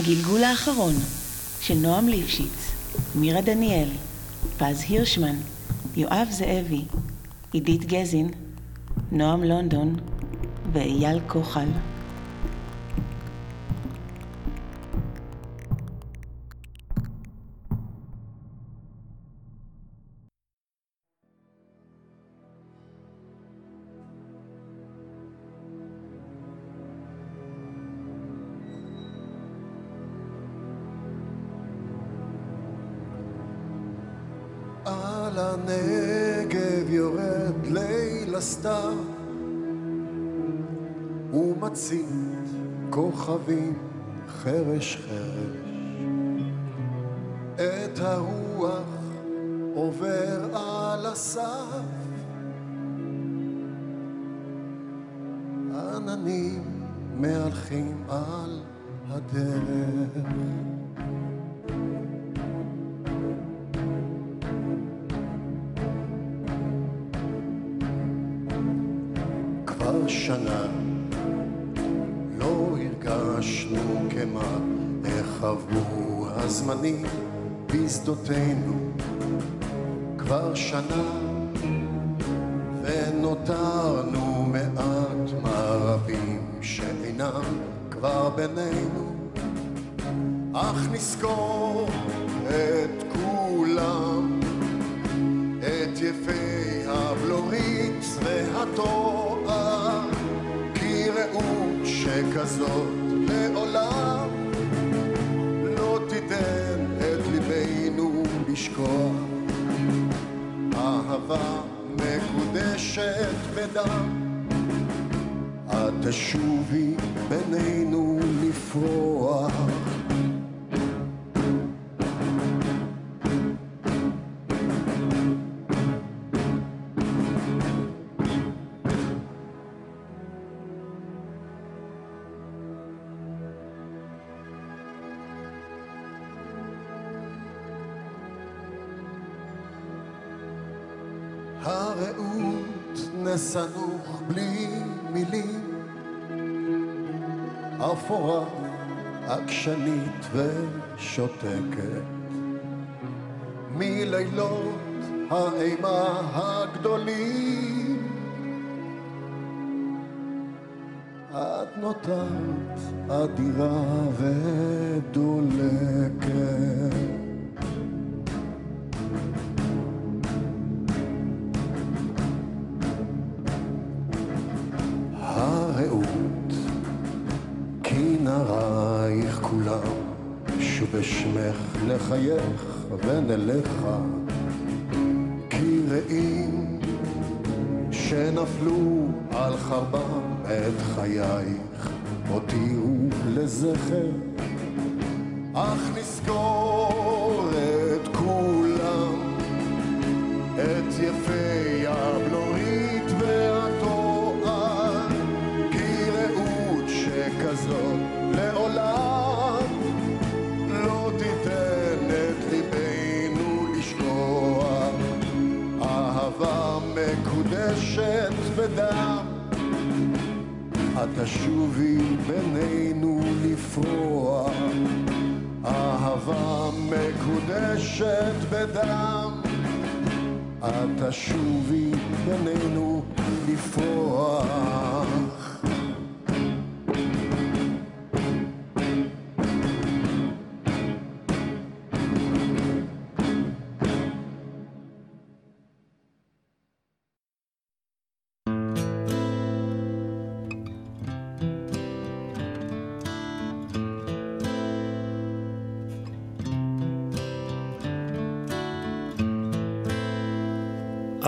הגלגול האחרון של נועם ליפשיץ, מירה דניאל, פז הירשמן, יואב זאבי, עידית גזין, נועם לונדון ואייל כוחל. את תשובי בינינו לפרוח הרעות נסנוך בלי אפורה עקשנית ושותקת. מלילות האימה הגדולים את נותרת אדירה ודולקת לחייך ונלכה כי רעים שנפלו על חרבם את חייך. הותירו לזכר shoe.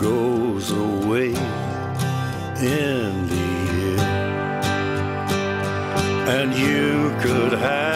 goes away in the end. And you could have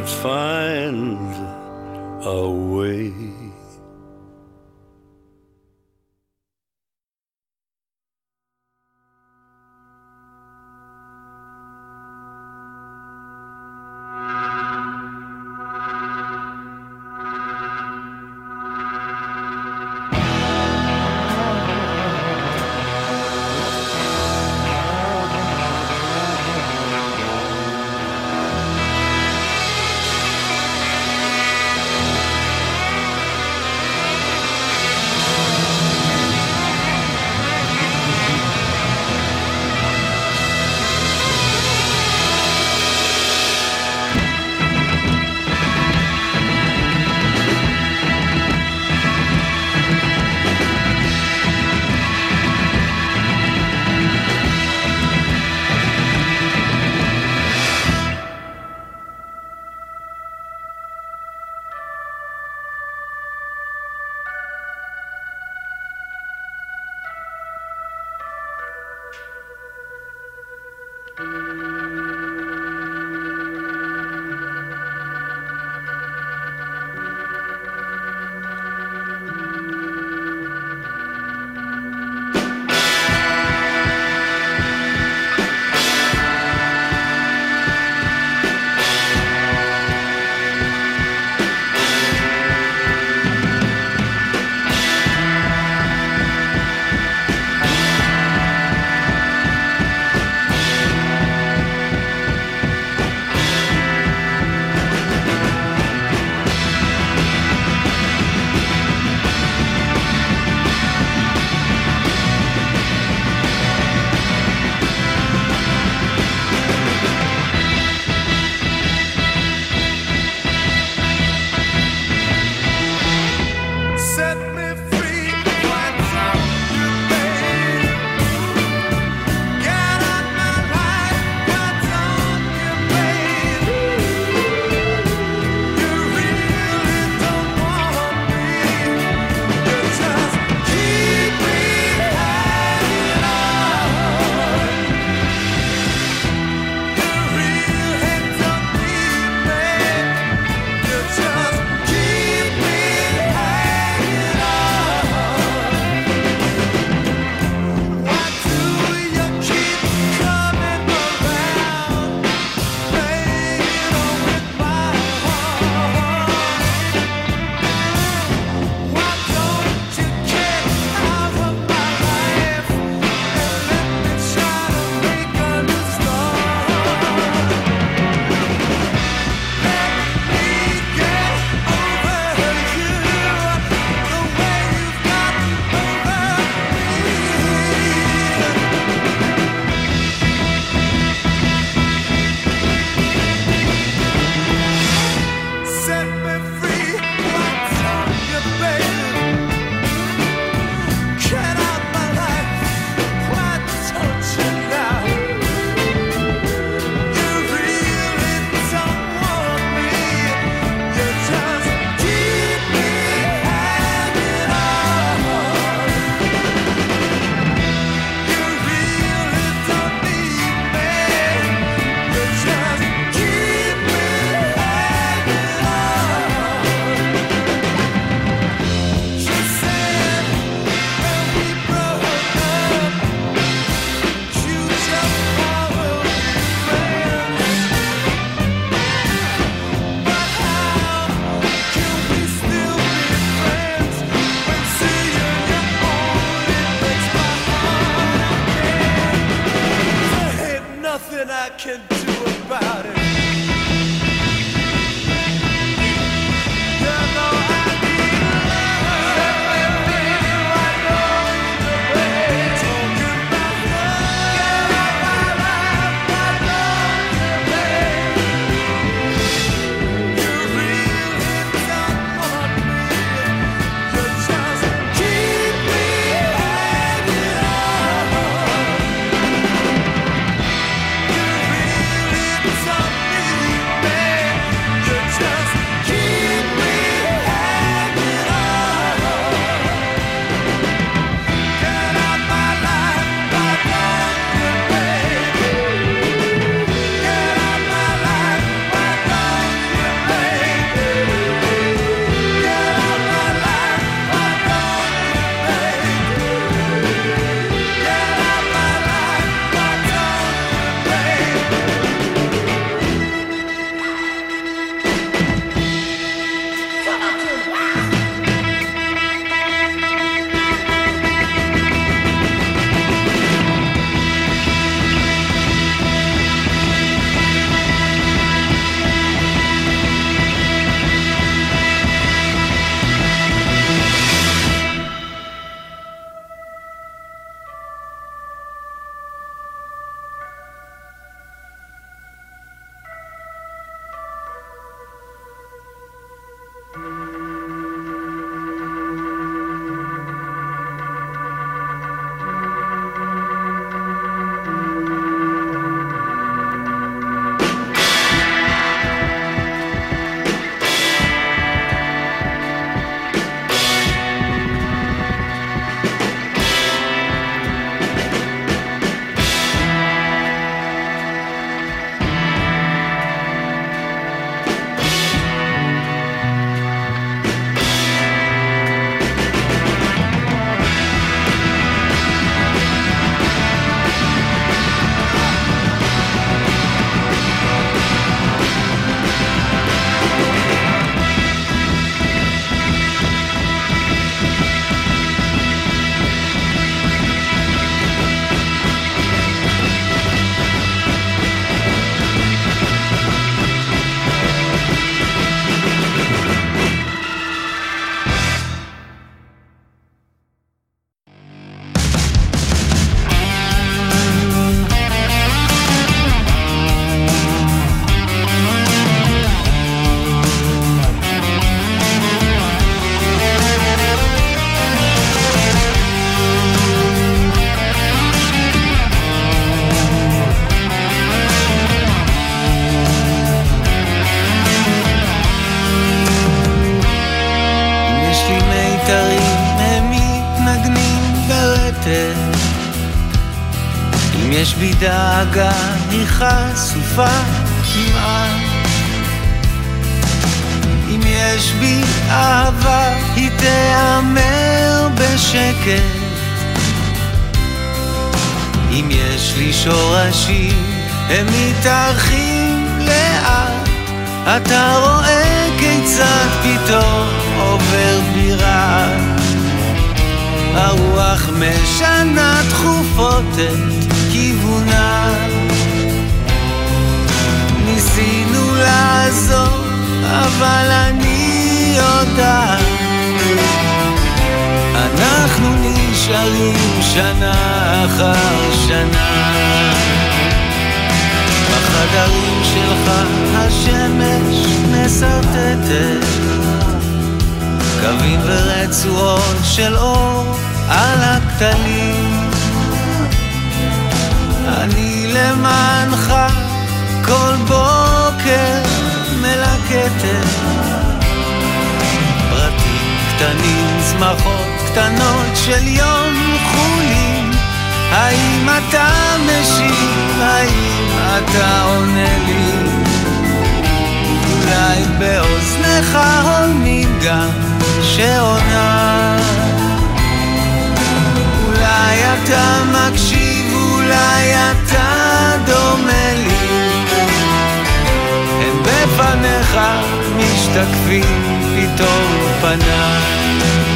it's fine. חשופה כמעט. אם יש בי אהבה, היא תיאמר בשקט. אם יש לי שורשים, הם מתארחים לאט. אתה רואה כיצד פתאום עובר בירה הרוח משנה תכופות את כיוונה לעזור, אבל אני יודעת אנחנו נשארים שנה אחר שנה. בחדרים שלך השמש משרטטת קווים ורצועות של אור על הכתלים. אני למענך כל בוקר מלקטת פרטים קטנים, צמחות קטנות של יום חולין האם אתה משיב? האם אתה עונה לי? אולי באוזניך הולמים גם שעונה אולי אתה מקשיב, אולי אתה דומה הם בפניך משתקפים פתאום פניי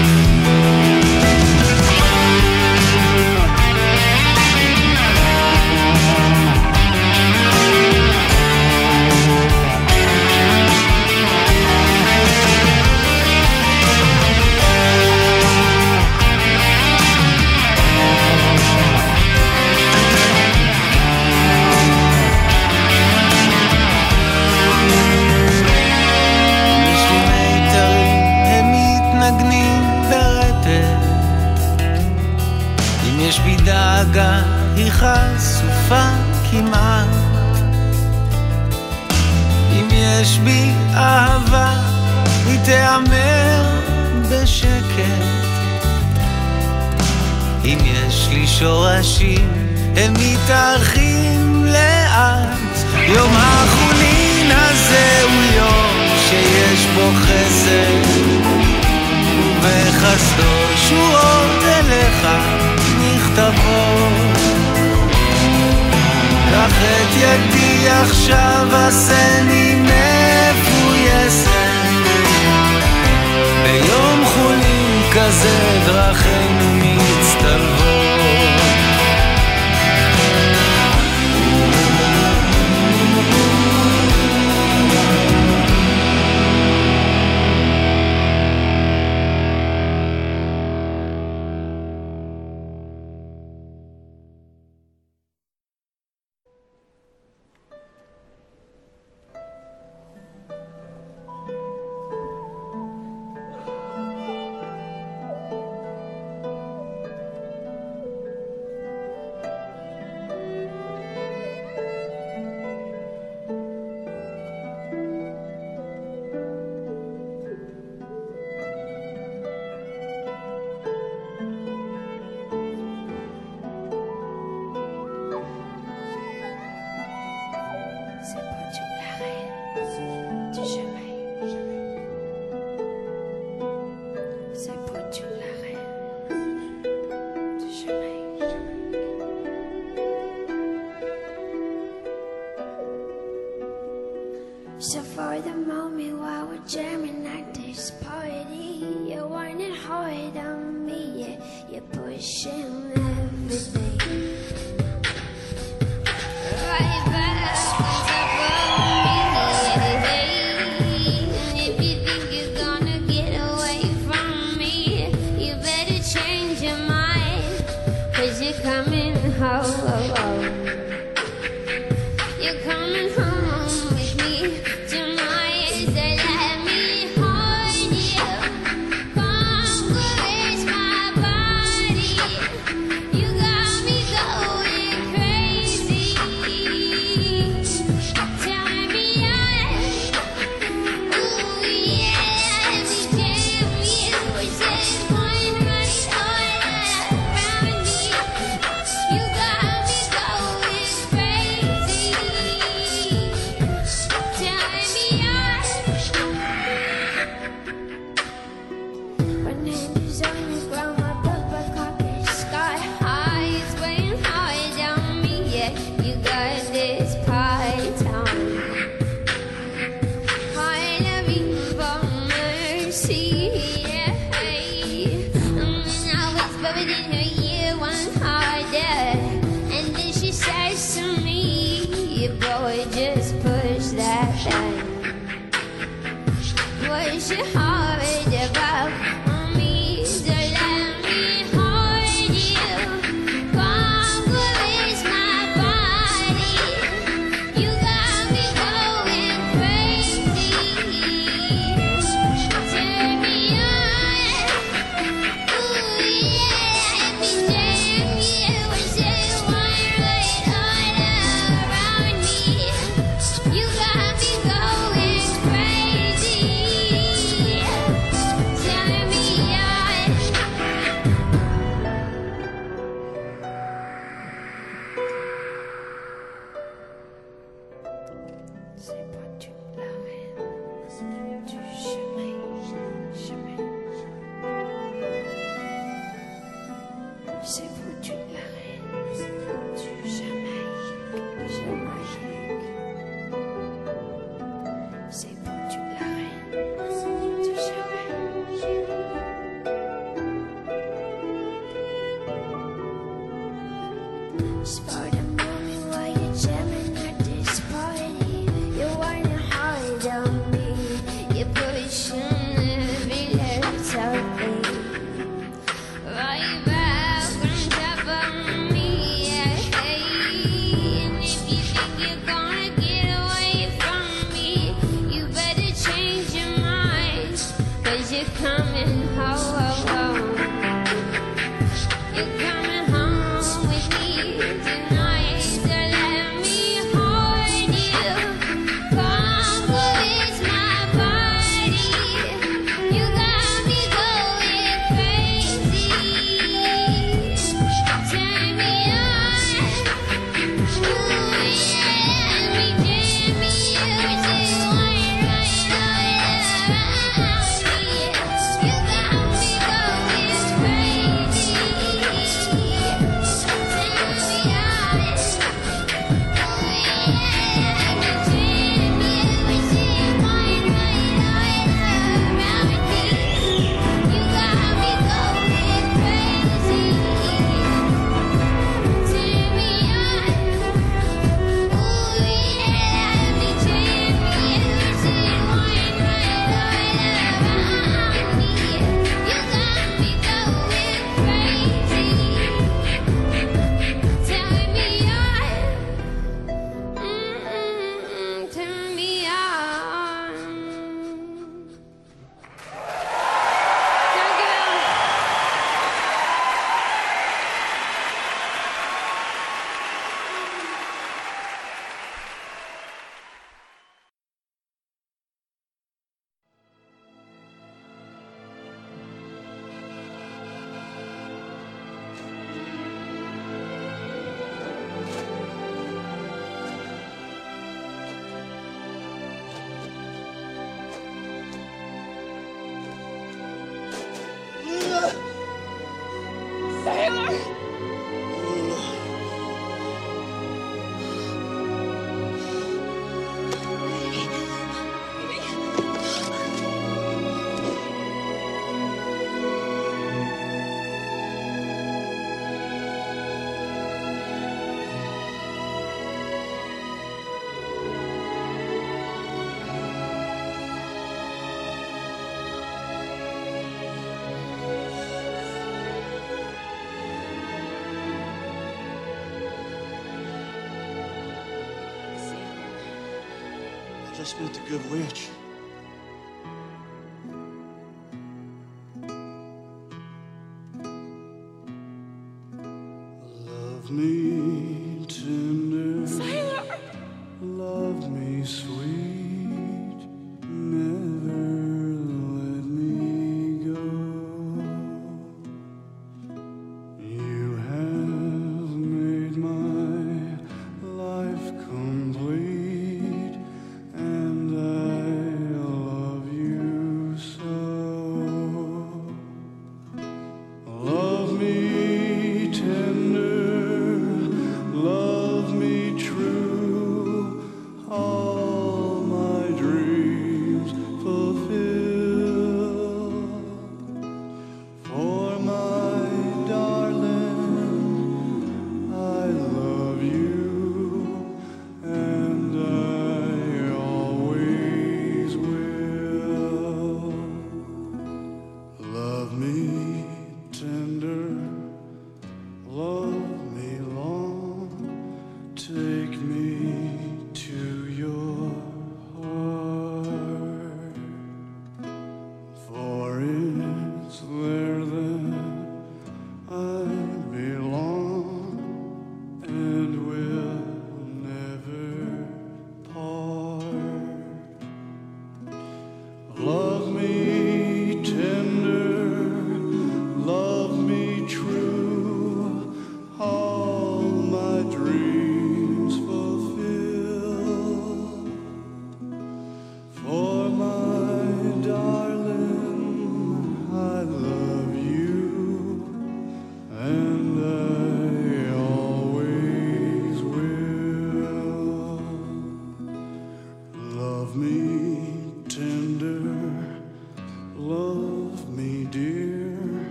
just met the good witch.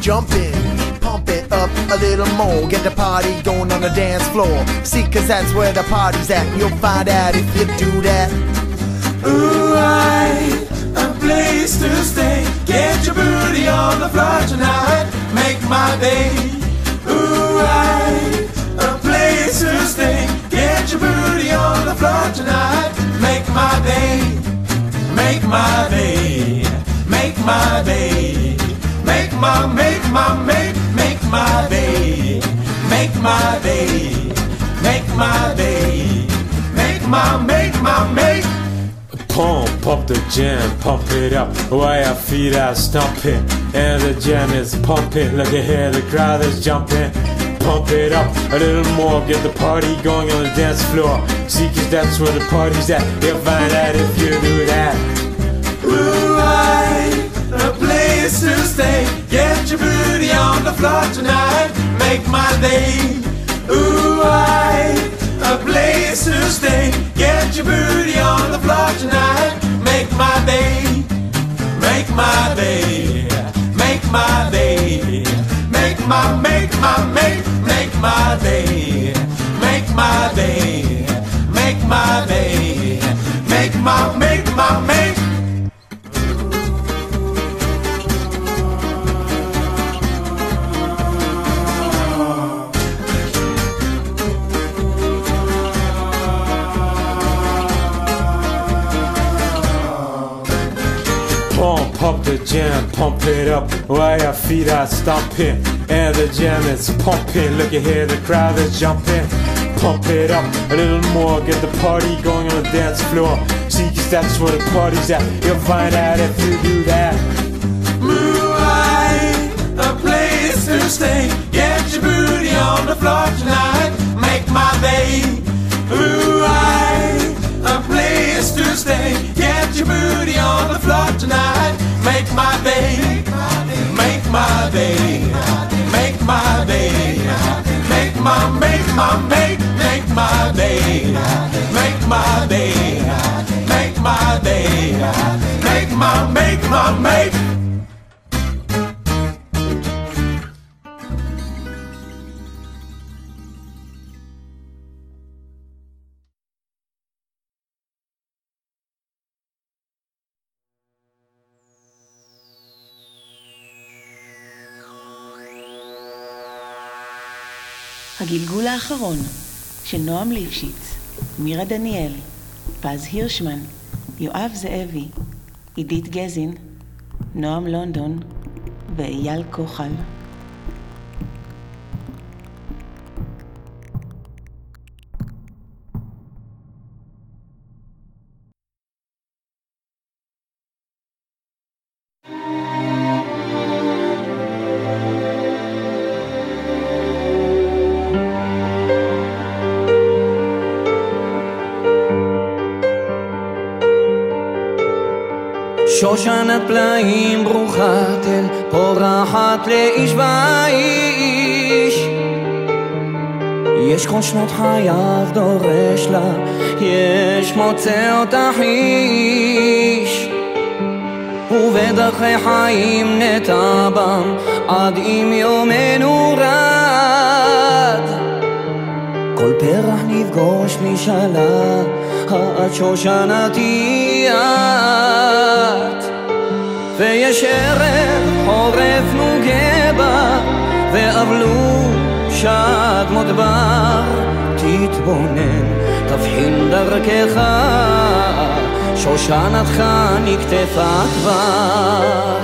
Is jumping. Pump it up a little more, get the party going on the dance floor. See, cause that's where the party's at, you'll find out if you do that. Ooh, right, a place to stay. Get your booty on the floor tonight. Make my day. Ooh, right, a place to stay. Get your booty on the floor tonight. Make my day. Make my day. Make my day. Make my, make my, make, make my day. Make my day. Make my day. Make my, make my, make. Pump up the jam, pump it up while your feet are stomping. And the jam is pumping, look at here, the crowd is jumping. Pump it up a little more, get the party going on the dance floor. See, cause that's where the party's at. You'll find out if you do that. Ooh, a place to stay. Get your booty on the floor tonight. Make my day. Ooh, right, a place to stay. Get your booty on the floor tonight. Make my day. Make my day. Make my day. Make my, make my, make, make my day. Make my day. Make my day. Make my, make my, make. Jam, pump it up while your feet are stomping. And the jam is pumping. Look at here, the crowd is jumping. Pump it up a little more, get the party going on the dance floor. See, 'cause that's where the party's at. You'll find out if you do that. Moonlight, a place to stay. Get your booty on the floor tonight. Make my day. Moonlight, a place to stay. Get your booty on the floor tonight. Make my day. Make my day. Make my day. Make my, make my, make, make my day. Make my day. Make my day. Make my, make my, make. הגלגול האחרון של נועם ליפשיץ, מירה דניאל, פז הירשמן, יואב זאבי, עידית גזין, נועם לונדון ואייל כוחל. שושנת פלאים ברוכת אל פורחת לאיש ואיש. יש כל שנות חייו דורש לה יש מוצא אותך איש. ובדרכי חיים נטע בם עד אם יומנו רד כל פרח נפגוש משאלה עד שושנתי את ויש ערב חורף נוגה בה ואבלו שד מודבר תתבונן תבחין דרכך שושנתך נקטפה כבר.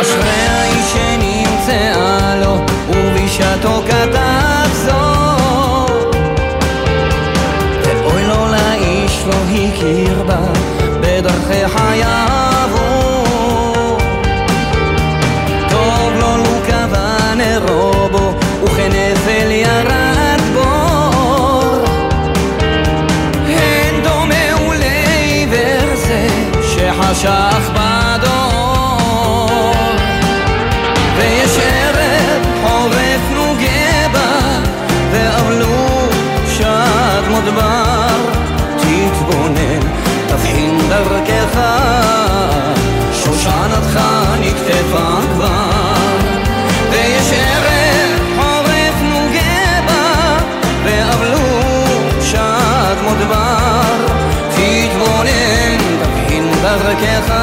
אשרי האיש שנמצאה לו ובשעתו כתב הכיר בה בדרכי חייו. טוב לו לו קבע נרו בו וכנפל ירד בור אין דומה לעיוור זה שחשך שושנתך נקטפה כבר. ויש ערב חורף נוגה בה ואבלו שד מודבר תתבונן תבחין דרכך.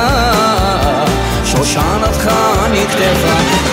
שושנתך נקטפה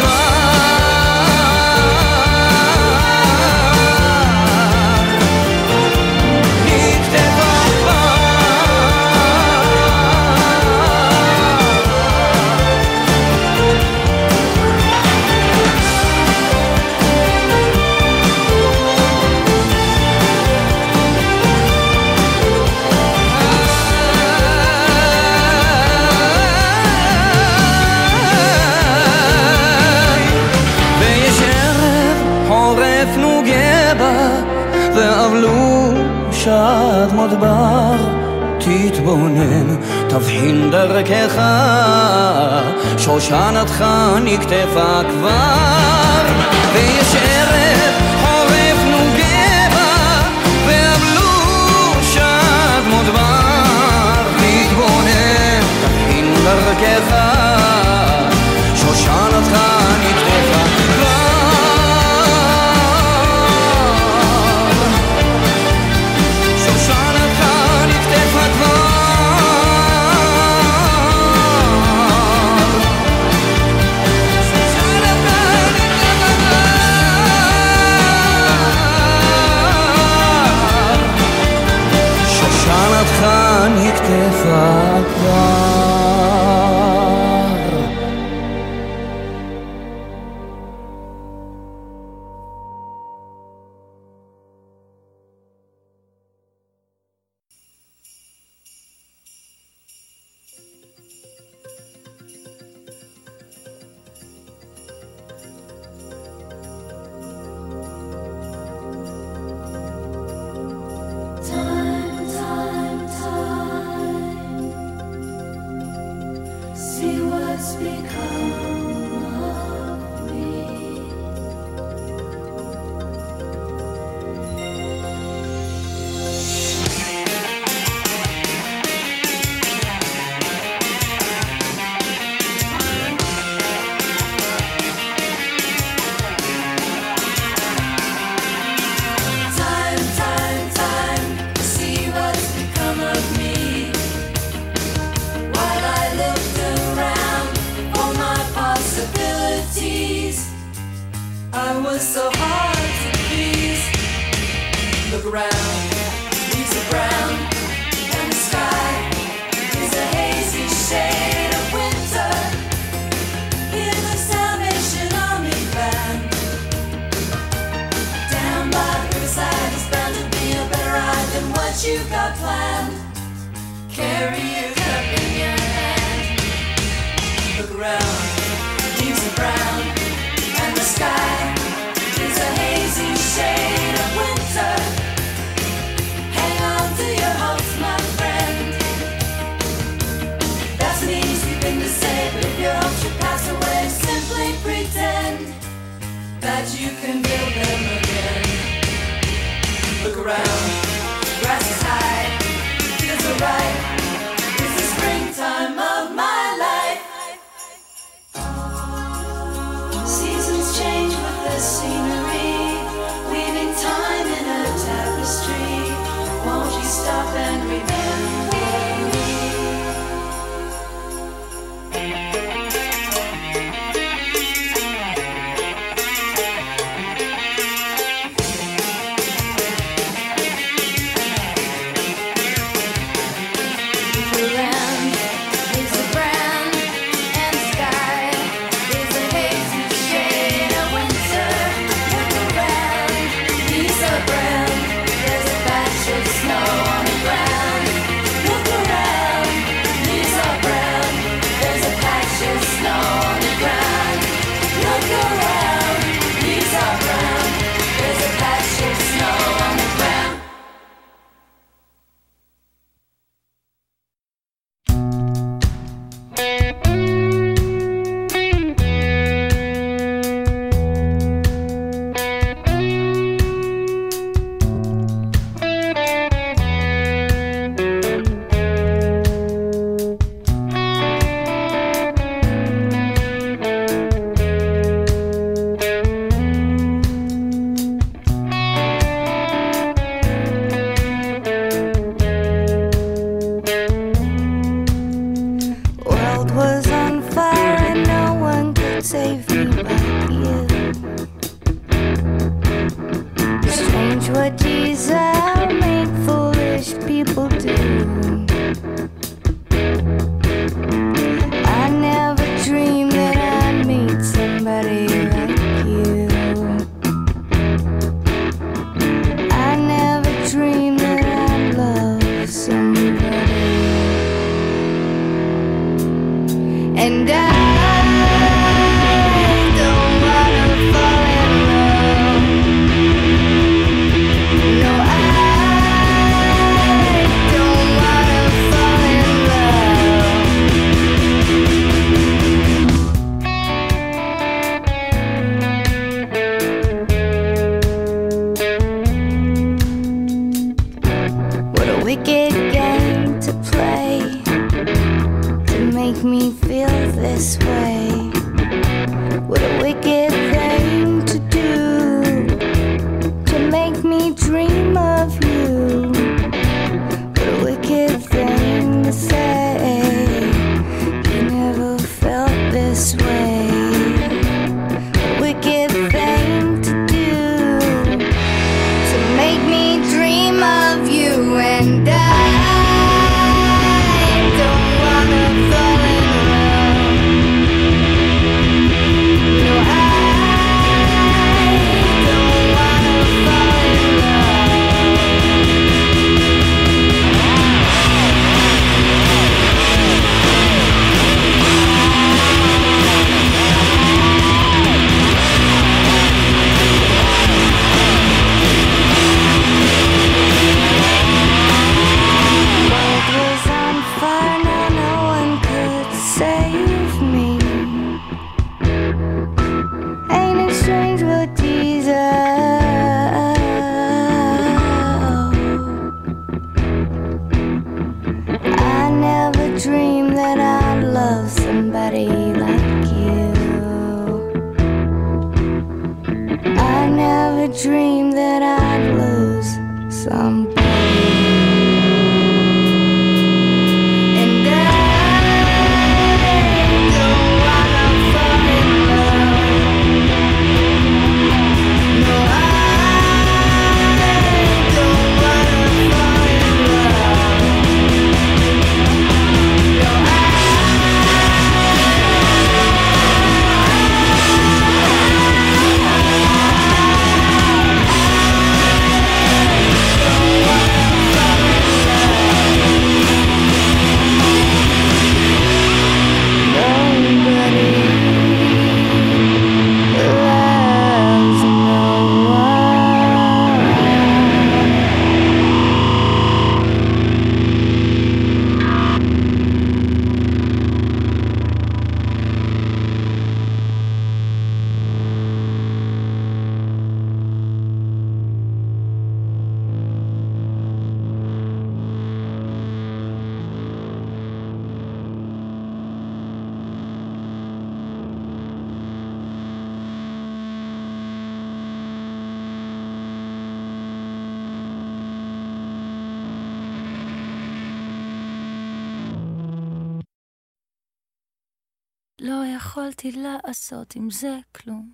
יכולתי לעשות עם זה כלום,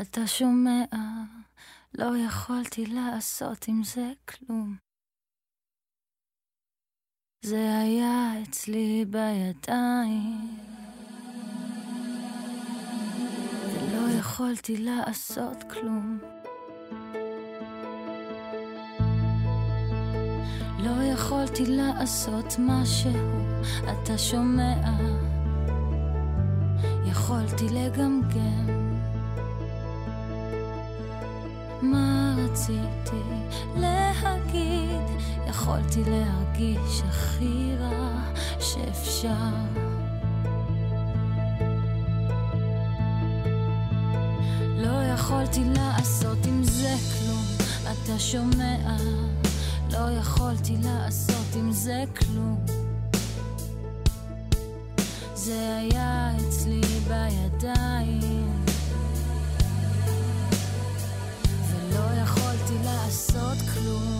אתה שומע? לא יכולתי לעשות עם זה כלום. זה היה אצלי בידיים, ולא יכולתי לעשות כלום. לא יכולתי לעשות משהו, אתה שומע? יכולתי לגמגם. מה רציתי להגיד? יכולתי להרגיש הכי רע שאפשר. לא יכולתי לעשות עם זה כלום, אתה שומע? לא יכולתי לעשות עם זה כלום. זה היה אצלי בידיים, ולא יכולתי לעשות כלום.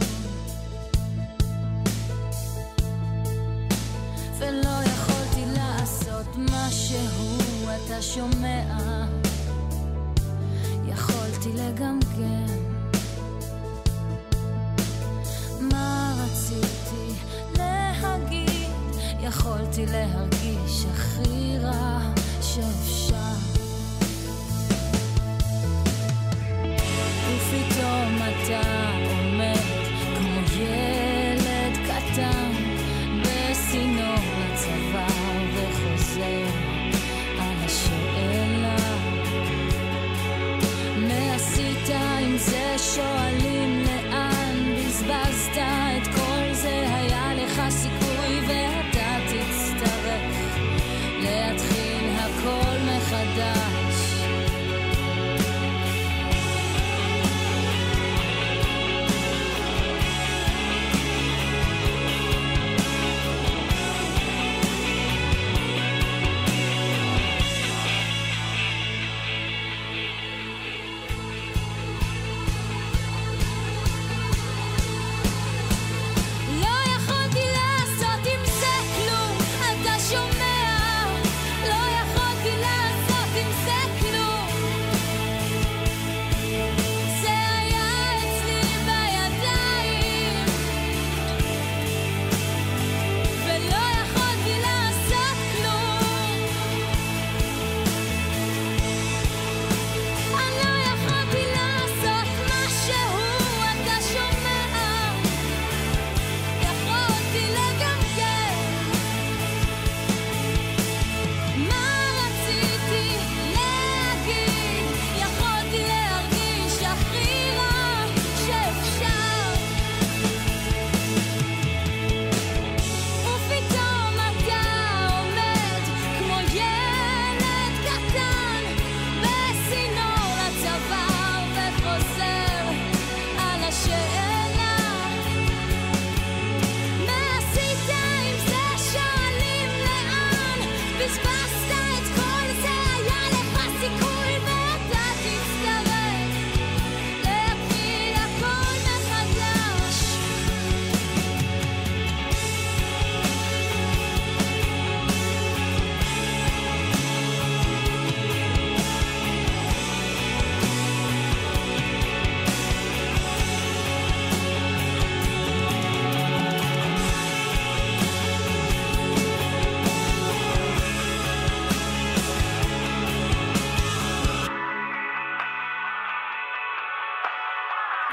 ולא יכולתי לעשות משהו, אתה שומע? יכולתי לגמגם. מה רציתי להגיד? יכולתי להרגיש הכי רע of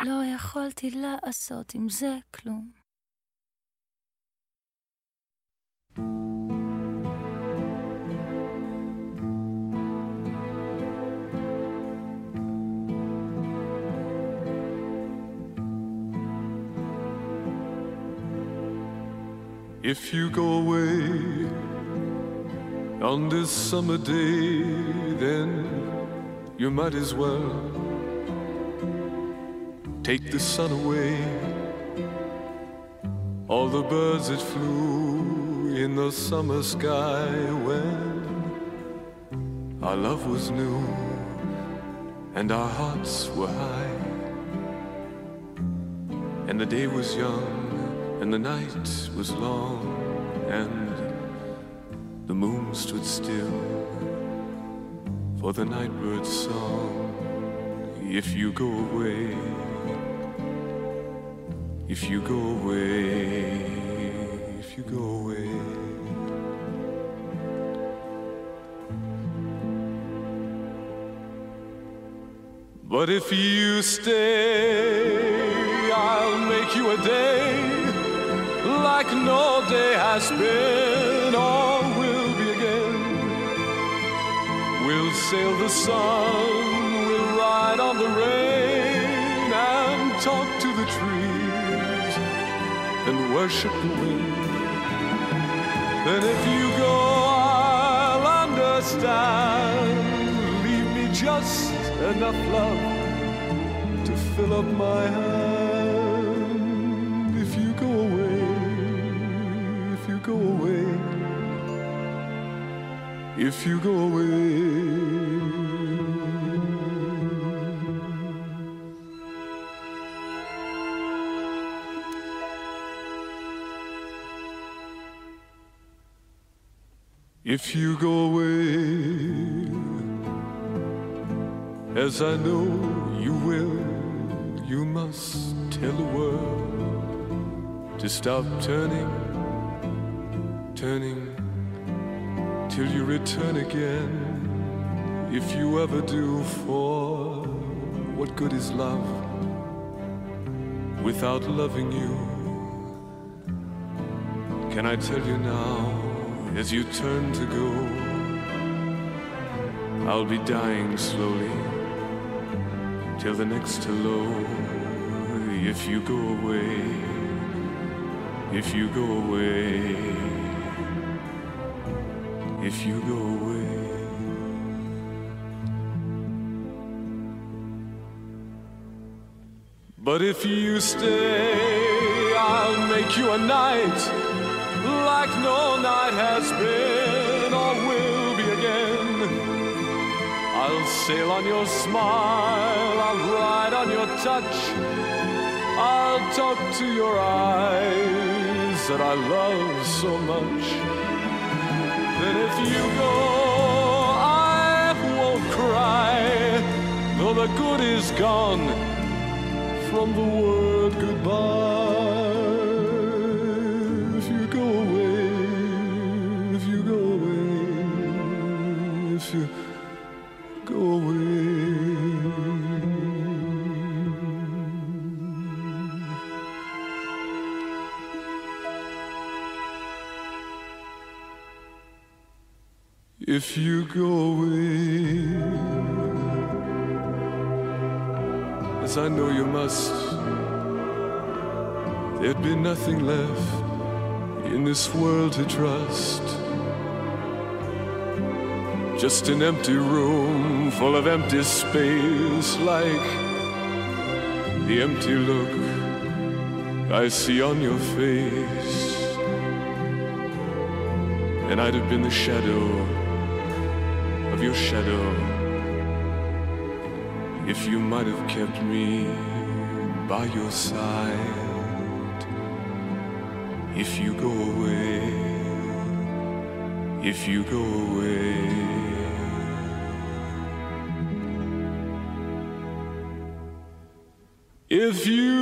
לא יכולתי לעשות עם זה כלום. If you go away on this summer day, then you might as well take the sun away. All the birds that flew in the summer sky when our love was new and our hearts were high, and the day was young and the night was long, and the moon stood still for the nightbird's song. If you go away, if you go away, if you go away. But if you stay, I'll make you a day like no day has been or will be again. We'll sail the sun, worship the wind. Then if you go, I'll understand. Leave me just enough love to fill up my hand. If you go away, if you go away, if you go away. If you go away, as I know you will, you must tell the world to stop turning, turning till you return again. If you ever do, for what good is love without loving you? Can I tell you now, as you turn to go, I'll be dying slowly till the next hello. If you go away, if you go away, if you go away. But if you stay, I'll make you a night like no night has been or will be again. I'll sail on your smile, I'll ride on your touch, I'll talk to your eyes that I love so much. Then if you go, I won't cry, though the good is gone from the word goodbye. If you go away, as I know you must, there'd be nothing left in this world to trust. Just an empty room full of empty space, like the empty look I see on your face. And I'd have been the shadow of your shadow if you might have kept me by your side. If you go away, if you go away. If you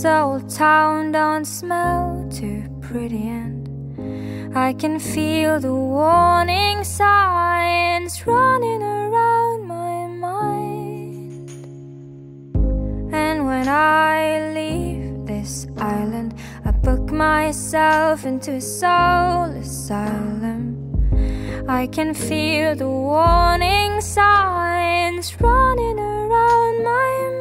This old town don't smell too pretty, and I can feel the warning signs running around my mind. And when I leave this island, I book myself into a soul asylum. I can feel the warning signs running around my mind.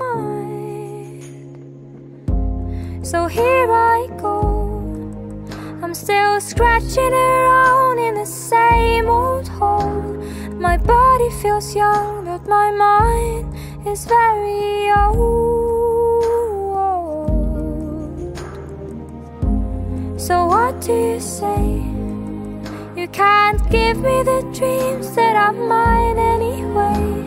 So here I go. I'm still scratching around in the same old hole. My body feels young, but my mind is very old. So what do you say? You can't give me the dreams that are mine anyway.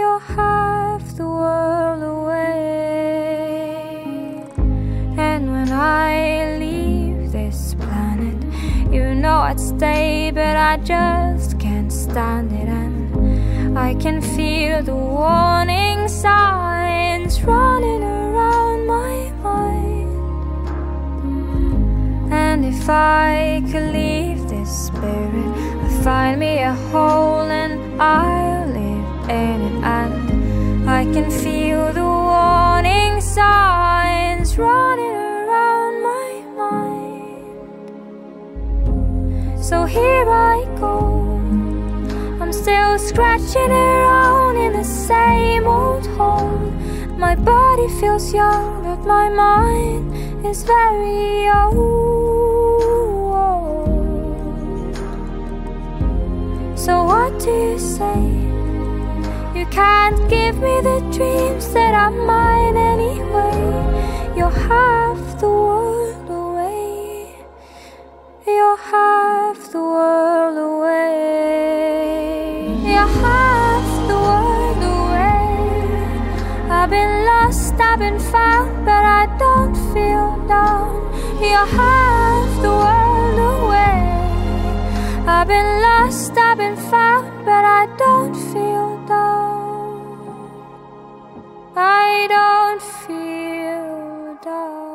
You're half the world away. And when I leave this planet, you know I'd stay, but I just can't stand it. And I can feel the warning signs running around my mind. And if I could leave this spirit, I'd find me a hole and I'll in it. And I can feel the warning signs running around my mind. So here I go. I'm still scratching around in the same old hole. My body feels young, but my mind is very old. So what do you say? Can't give me the dreams that are mine anyway. You're half the world away. You're half the world away. You're half the world away. I've been lost, I've been found, but I don't feel down. You're half the world away. I've been lost, I've been found, but I don't feel down. I don't feel down.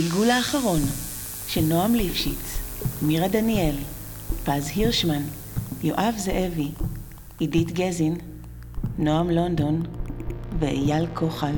הגלגול האחרון של נועם ליפשיץ, מירה דניאל, פז הירשמן, יואב זאבי, עידית גזין, נועם לונדון ואייל כוחל.